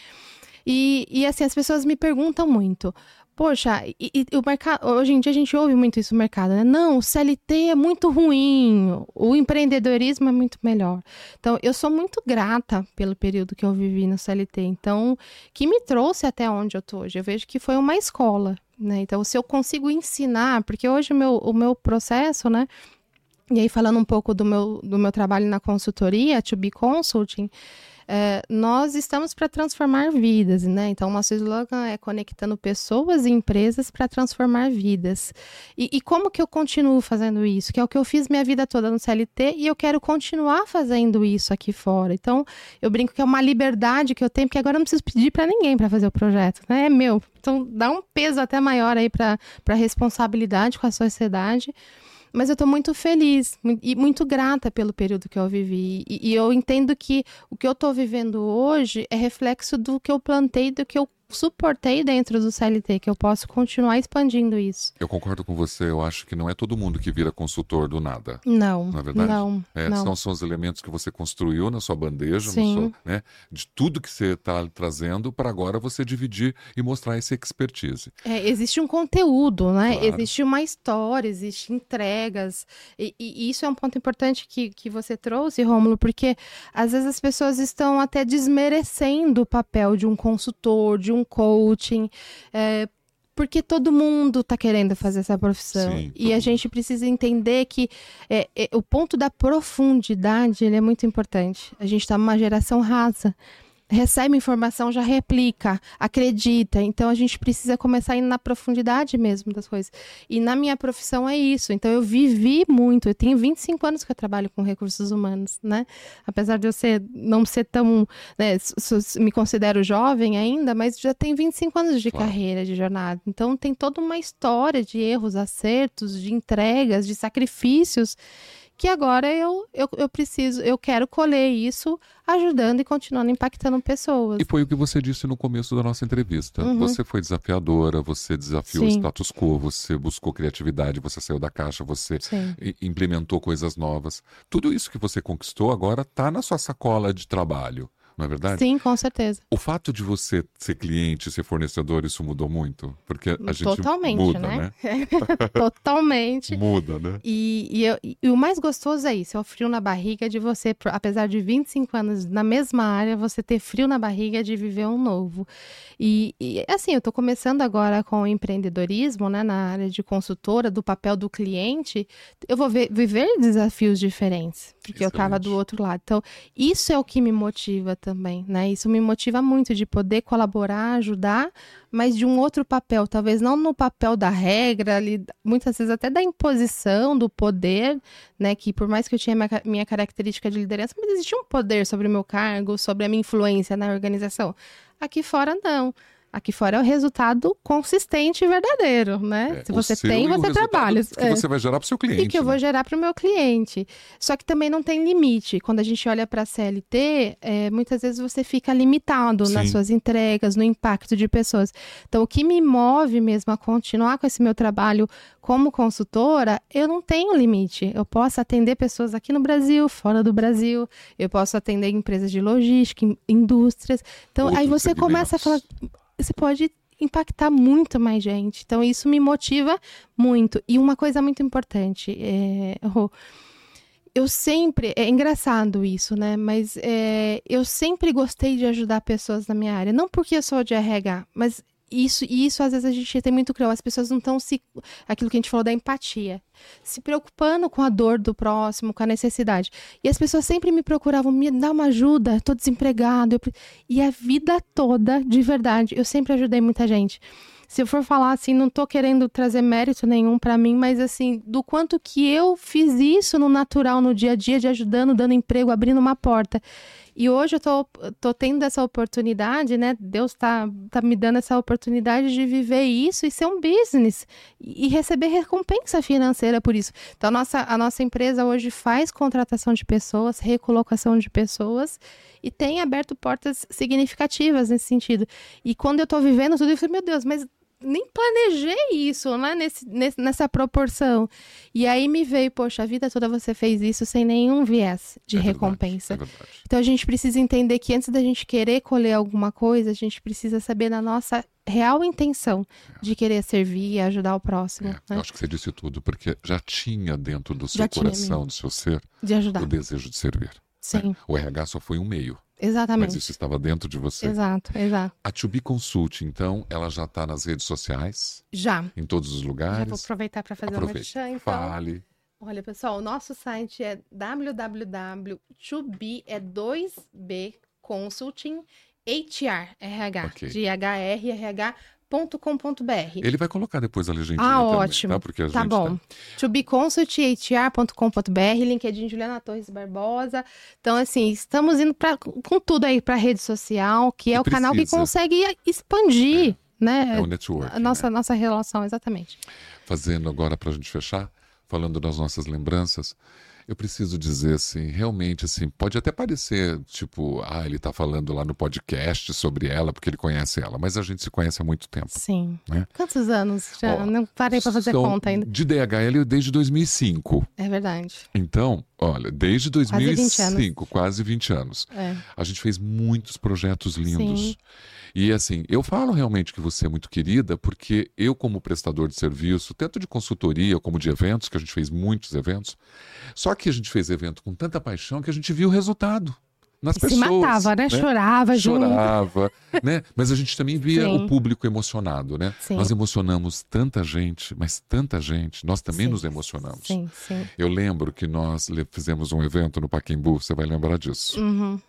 E, e assim, as pessoas me perguntam muito: Poxa, e, e, o mercado, hoje em dia a gente ouve muito isso no mercado, né? Não, o CLT é muito ruim, o empreendedorismo é muito melhor. Então, eu sou muito grata pelo período que eu vivi no CLT, então, que me trouxe até onde eu tô hoje. Eu vejo que foi uma escola, né? Então, se eu consigo ensinar, porque hoje o meu, o meu processo, né? E aí, falando um pouco do meu, do meu trabalho na consultoria, To Be Consulting, é, nós estamos para transformar vidas, né? Então, nosso slogan é conectando pessoas e empresas para transformar vidas. E, e, como que eu continuo fazendo isso? Que é o que eu fiz minha vida toda no CLT e eu quero continuar fazendo isso aqui fora. Então, eu brinco que é uma liberdade que eu tenho, porque agora eu não preciso pedir para ninguém para fazer o projeto, né? É meu. Então, dá um peso até maior aí para a responsabilidade com a sociedade. Mas eu estou muito feliz e muito grata pelo período que eu vivi. E, e eu entendo que o que eu estou vivendo hoje é reflexo do que eu plantei, do que eu suportei dentro do CLT, que eu posso continuar expandindo isso. Eu concordo com você, eu acho que não é todo mundo que vira consultor do nada. Não. Na é verdade? Não. É, não. São, são os elementos que você construiu na sua bandeja, seu, né, de tudo que você está trazendo, para agora você dividir e mostrar essa expertise. É, existe um conteúdo, né? Claro. Existe uma história, existe entregas. E, e, isso é um ponto importante que, que você trouxe, Rômulo, porque às vezes as pessoas estão até desmerecendo o papel de um consultor, de um um coaching, é, porque todo mundo está querendo fazer essa profissão. Sim, e a gente precisa entender que é, é, o ponto da profundidade é muito importante. A gente está numa geração rasa. Recebe informação, já replica, acredita. Então a gente precisa começar a ir na profundidade mesmo das coisas. E na minha profissão é isso. Então eu vivi muito. Eu tenho 25 anos que eu trabalho com recursos humanos, né? Apesar de eu ser, não ser tão. Né, me considero jovem ainda, mas já tenho 25 anos de carreira, de jornada. Então tem toda uma história de erros, acertos, de entregas, de sacrifícios que agora eu, eu, eu preciso, eu quero colher isso ajudando e continuando impactando pessoas. E foi o que você disse no começo da nossa entrevista. Uhum. Você foi desafiadora, você desafiou Sim. o status quo, você buscou criatividade, você saiu da caixa, você implementou coisas novas. Tudo isso que você conquistou agora está na sua sacola de trabalho não é verdade? Sim, com certeza. O fato de você ser cliente, ser fornecedor, isso mudou muito? Porque a gente Totalmente, muda, né? né? Totalmente. Muda, né? E, e, eu, e, o mais gostoso é isso, é o frio na barriga de você, apesar de 25 anos na mesma área, você ter frio na barriga de viver um novo. E, e assim, eu estou começando agora com o empreendedorismo, né, na área de consultora, do papel do cliente, eu vou ver, viver desafios diferentes, porque Excelente. eu estava do outro lado. Então, isso é o que me motiva também também, né? Isso me motiva muito de poder colaborar, ajudar, mas de um outro papel, talvez não no papel da regra, ali, muitas vezes até da imposição, do poder, né? Que por mais que eu tinha minha, minha característica de liderança, mas existia um poder sobre o meu cargo, sobre a minha influência na organização. Aqui fora, não. Aqui fora é o resultado consistente e verdadeiro, né? É, Se você tem, você trabalha. Que é. você vai gerar para o seu cliente. E que eu vou né? gerar para o meu cliente. Só que também não tem limite. Quando a gente olha para a CLT, é, muitas vezes você fica limitado Sim. nas suas entregas, no impacto de pessoas. Então, o que me move mesmo a continuar com esse meu trabalho como consultora, eu não tenho limite. Eu posso atender pessoas aqui no Brasil, fora do Brasil, eu posso atender empresas de logística, indústrias. Então, Outros aí você segmentos. começa a falar você pode impactar muito mais gente. Então, isso me motiva muito. E uma coisa muito importante, é, eu sempre. É engraçado isso, né? Mas é, eu sempre gostei de ajudar pessoas na minha área. Não porque eu sou de RH, mas isso, e isso às vezes a gente tem muito cruel. As pessoas não estão se. Aquilo que a gente falou da empatia. Se preocupando com a dor do próximo, com a necessidade. E as pessoas sempre me procuravam, me dar uma ajuda, estou desempregado. Eu... E a vida toda, de verdade, eu sempre ajudei muita gente se eu for falar assim, não tô querendo trazer mérito nenhum para mim, mas assim, do quanto que eu fiz isso no natural, no dia a dia, de ajudando, dando emprego, abrindo uma porta. E hoje eu tô, tô tendo essa oportunidade, né? Deus tá, tá me dando essa oportunidade de viver isso e ser um business e receber recompensa financeira por isso. Então, a nossa, a nossa empresa hoje faz contratação de pessoas, recolocação de pessoas e tem aberto portas significativas nesse sentido. E quando eu tô vivendo tudo, eu falei, meu Deus, mas nem planejei isso, né? Nesse, nesse, nessa proporção. E aí me veio, poxa, a vida toda você fez isso sem nenhum viés de é recompensa. Verdade, é então a gente precisa entender que antes da gente querer colher alguma coisa, a gente precisa saber da nossa real intenção é. de querer servir e ajudar o próximo. É, né? Eu acho que você disse tudo, porque já tinha dentro do seu já coração, do seu ser, de ajudar. o desejo de servir. Né? Sim. Né? O RH só foi um meio. Exatamente. Mas isso estava dentro de você. Exato, exato. A To Be Consult, então, ela já está nas redes sociais? Já. Em todos os lugares? Já vou aproveitar para fazer Aproveite. uma merchan, então. Fale. Olha, pessoal, o nosso site é www.2b, é 2B Consulting HR, RH, okay. de HR, RH com.br. Ele vai colocar depois a legenda. Ah, também, ótimo. Tá, Porque a tá gente bom. Tá... LinkedIn Juliana Torres Barbosa. Então, assim, estamos indo pra, com tudo aí para rede social, que é e o precisa. canal que consegue expandir. É. Né? É o network. A nossa, né? nossa relação, exatamente. Fazendo agora para a gente fechar, falando das nossas lembranças, eu preciso dizer assim, realmente assim, pode até parecer tipo, ah, ele está falando lá no podcast sobre ela porque ele conhece ela, mas a gente se conhece há muito tempo. Sim. Né? Quantos anos já? Ó, Não parei para fazer conta ainda. De DHL desde 2005. É verdade. Então, olha, desde 2005, quase 20 anos. Quase 20 anos. É. A gente fez muitos projetos lindos. Sim. E assim, eu falo realmente que você é muito querida, porque eu, como prestador de serviço, tanto de consultoria como de eventos, que a gente fez muitos eventos, só que a gente fez evento com tanta paixão que a gente viu o resultado nas pessoas. Se matava, né? né? Chorava junto. Chorava, né? Mas a gente também via Sim. o público emocionado, né? Sim. Nós emocionamos tanta gente, mas tanta gente. Nós também sim. nos emocionamos. Sim, sim. Eu lembro que nós fizemos um evento no Paquembu, você vai lembrar disso. Uhum.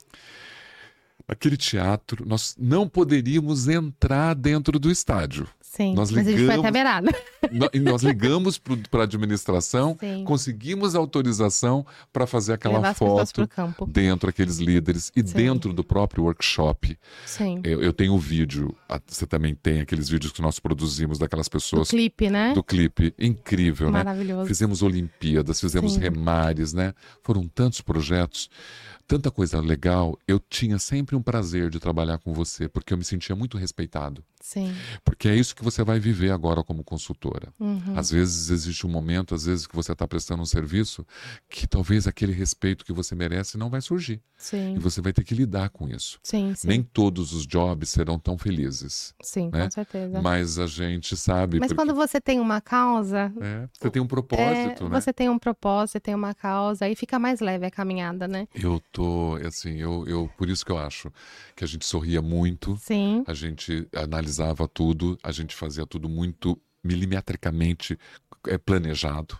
Aquele teatro, nós não poderíamos entrar dentro do estádio. Sim, Nós mas a gente foi ligamos- até beirada. E nós ligamos para a administração, Sim. conseguimos autorização para fazer aquela foto dentro aqueles líderes e Sim. dentro do próprio workshop. Sim. Eu, eu tenho o vídeo, a- você também tem aqueles vídeos que nós produzimos daquelas Do pessoas clipe, né? do clipe, incrível, né? Maravilhoso. Fizemos Olimpíadas, fizemos Sim. remares, né? Foram tantos projetos, tanta coisa legal. Eu tinha sempre um prazer de trabalhar com você, porque eu me sentia muito respeitado. Sim. Porque é isso que você vai viver agora como consultora. Uhum. Às vezes existe um momento, às vezes que você está prestando um serviço que talvez aquele respeito que você merece não vai surgir. Sim. E você vai ter que lidar com isso. Sim, sim. Nem todos os jobs serão tão felizes, Sim, né? com certeza. mas a gente sabe. Mas porque- quando você tem uma causa, É, você tem um é, propósito, né? você tem um propósito, você tem uma causa, aí fica mais leve a caminhada, né? Eu tô, assim, eu, eu, por isso que eu acho que a gente sorria muito, Sim. a gente analisava tudo, a gente fazia tudo muito milimetricamente é, planejado.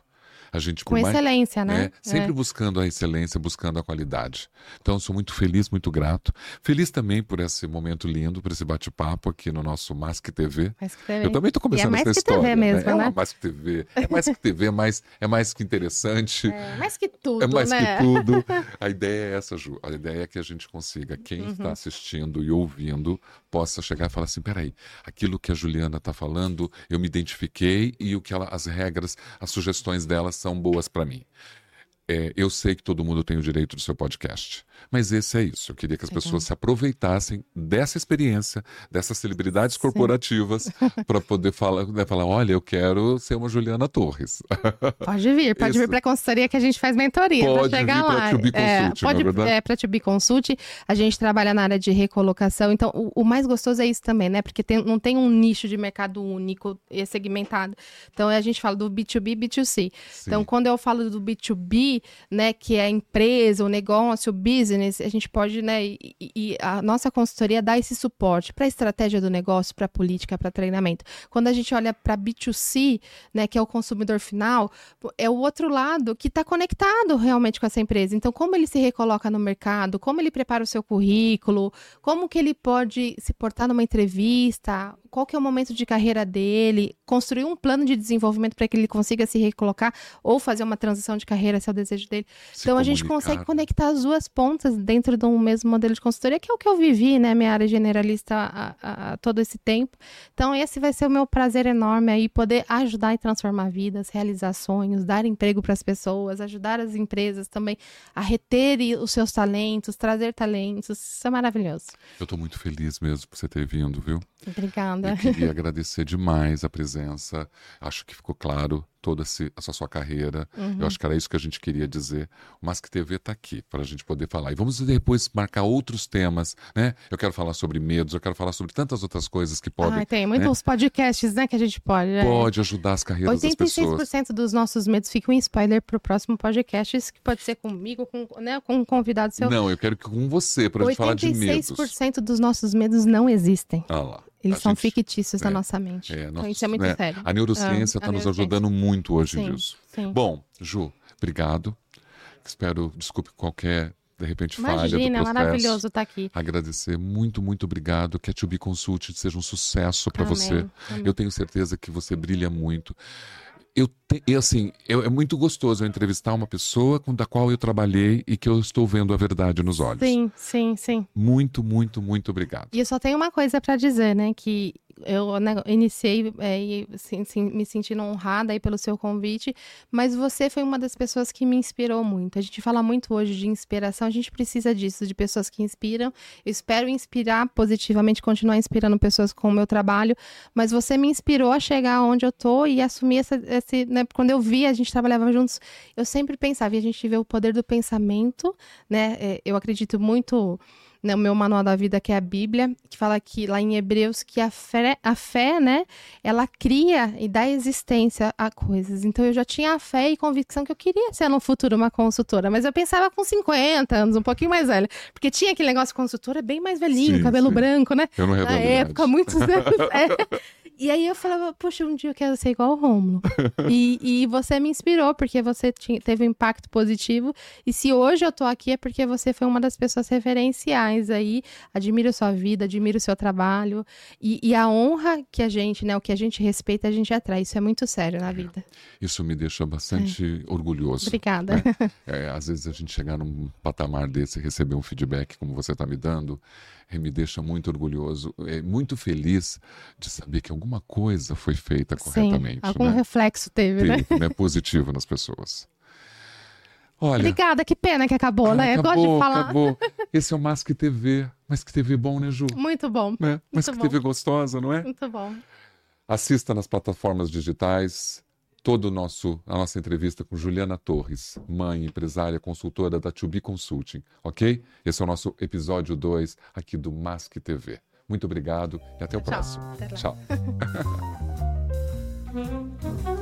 A gente Com por mais- excelência, né? É, sempre É. buscando a excelência, buscando a qualidade. Então, sou muito feliz, muito grato. Feliz também por esse momento lindo, por esse bate-papo aqui no nosso Mask TV. TV. Eu também estou começando E é mais essa que história. TV mesmo, é né? uma mais que TV. É mais que TV, é mais, é mais que interessante. É, mais que tudo, É mais né? que tudo. A ideia é essa, Ju. A ideia é que a gente consiga, quem Uhum. está assistindo e ouvindo, possa chegar e falar assim: peraí, aquilo que a Juliana está falando, eu me identifiquei e o que ela, as regras, as sugestões dela são boas para mim. É, eu sei que todo mundo tem o direito do seu podcast, mas esse é isso. Eu queria que as Legal. pessoas se aproveitassem dessa experiência, dessas celebridades Sim. corporativas, para poder falar, né, falar: olha, eu quero ser uma Juliana Torres. Pode vir, pode Isso. vir para a consultoria que a gente faz mentoria. Pode chegar vir lá. É, Consult, é pode é, para To Be Consult. A gente trabalha na área de recolocação. Então, o, o mais gostoso é isso também, né? Porque tem- não tem um nicho de mercado único e segmentado. Então, a gente fala do B2B, B2C. Então, Sim. quando eu falo do B2B, né, que é a empresa, o negócio, o business, a gente pode, né, e, e- a nossa consultoria dá esse suporte para a estratégia do negócio, para a política, para treinamento. Quando a gente olha para B2C, né, que é o consumidor final, é o outro lado que está conectado realmente com essa empresa. Então, como ele se recoloca no mercado, como ele prepara o seu currículo, como que ele pode se portar numa entrevista, qual que é o momento de carreira dele, construir um plano de desenvolvimento para que ele consiga se recolocar ou fazer uma transição de carreira, se é o desejo dele. Se então a gente comunicar, consegue né? conectar as duas pontas dentro de um mesmo modelo de consultoria, que é o que eu vivi, né, minha área generalista há, há- há todo esse tempo. Então esse vai ser o meu prazer enorme aí, poder ajudar e transformar vidas, realizar sonhos, dar emprego para as pessoas, ajudar as empresas também a reter os seus talentos, trazer talentos. Isso é maravilhoso. Eu estou muito feliz mesmo por você ter vindo, viu? Obrigada. Eu queria agradecer demais a presença. Acho que ficou claro toda essa sua carreira. Uhum. Eu acho que era isso que a gente queria dizer. O Mask TV está aqui para a gente poder falar. E vamos depois marcar outros temas, né? Eu quero falar sobre medos, eu quero falar sobre tantas outras coisas que podem, Ai, tem muitos podcasts, né, que a gente pode. é. pode ajudar as carreiras das pessoas. 86% dos nossos medos ficam em spoiler pro próximo podcast, que pode ser comigo, com, né, com um convidado seu. Não, eu quero que com você, para a gente falar de medos. 86% dos nossos medos não existem. Ah lá. Eles A são gente- fictícios na é, nossa mente. é, então isso é muito né, sério. A neurociência Ah, está a nos neurociência. ajudando muito hoje Sim, nisso. sim. Bom, Ju, obrigado. Espero, desculpe qualquer, de repente, falha do Imagina, é processo. maravilhoso estar aqui. Agradecer, muito, muito obrigado. Que a To Be Consult seja um sucesso para você. amém. Eu tenho certeza que você brilha muito. Eu te, e assim, eu- é muito gostoso eu entrevistar uma pessoa com da qual eu trabalhei e que eu estou vendo a verdade nos olhos. Sim, sim, sim. Muito, muito, muito obrigado. E eu só tenho uma coisa para dizer, né? Que eu né, iniciei é, e sim, sim, me sentindo honrada aí pelo seu convite, mas você foi uma das pessoas que me inspirou muito. A gente fala muito hoje de inspiração, a gente precisa disso, de pessoas que inspiram. Eu espero inspirar positivamente, continuar inspirando pessoas com o meu trabalho, mas você me inspirou a chegar onde eu tô e assumir essa, esse, né, quando eu vi, a gente trabalhava juntos, eu sempre pensava, e a gente vê o poder do pensamento, né? é, Eu acredito muito né, o meu manual da vida, que é a Bíblia, que fala que lá em Hebreus que a fé, a fé, né, ela cria e dá existência a coisas. Então eu já tinha a fé e convicção que eu queria ser no futuro uma consultora, mas eu pensava com 50 anos, um pouquinho mais velha, porque tinha aquele negócio de consultora bem mais velhinho, Sim, cabelo sim. branco, né? Eu não Na época, muitos anos. é. E aí eu falava, puxa, um dia eu quero ser igual o Romulo. e, e você me inspirou, porque você tinha, teve um impacto positivo. E se hoje eu tô aqui é porque você foi uma das pessoas referenciais aí. Admiro sua vida, admiro o seu trabalho. E, e, a honra que a gente, né, o que a gente respeita, a gente atrai. Isso é muito sério na vida. Isso me deixa bastante é. orgulhoso. Obrigada. Né? É, às vezes a gente chegar num patamar desse e receber um feedback como você está me dando, me deixa muito orgulhoso, é muito feliz de saber que alguma coisa foi feita corretamente. Sim, algum né? reflexo teve, né? teve né? né? Positivo nas pessoas. Olha, Obrigada, que pena que acabou, né? Acabou, Eu gosto de falar. Acabou. Esse é o Mask TV. Mas que TV bom, né, Ju? Muito bom. Né? Mas Muito que bom. TV gostosa, não é? Muito bom. Assista nas plataformas digitais todo o nosso a nossa entrevista com Juliana Torres, mãe, empresária, consultora da To Be Consulting, ok? Esse é o nosso episódio 2 aqui do Mask TV. Muito obrigado e até o Tchau. próximo. Até. Tchau.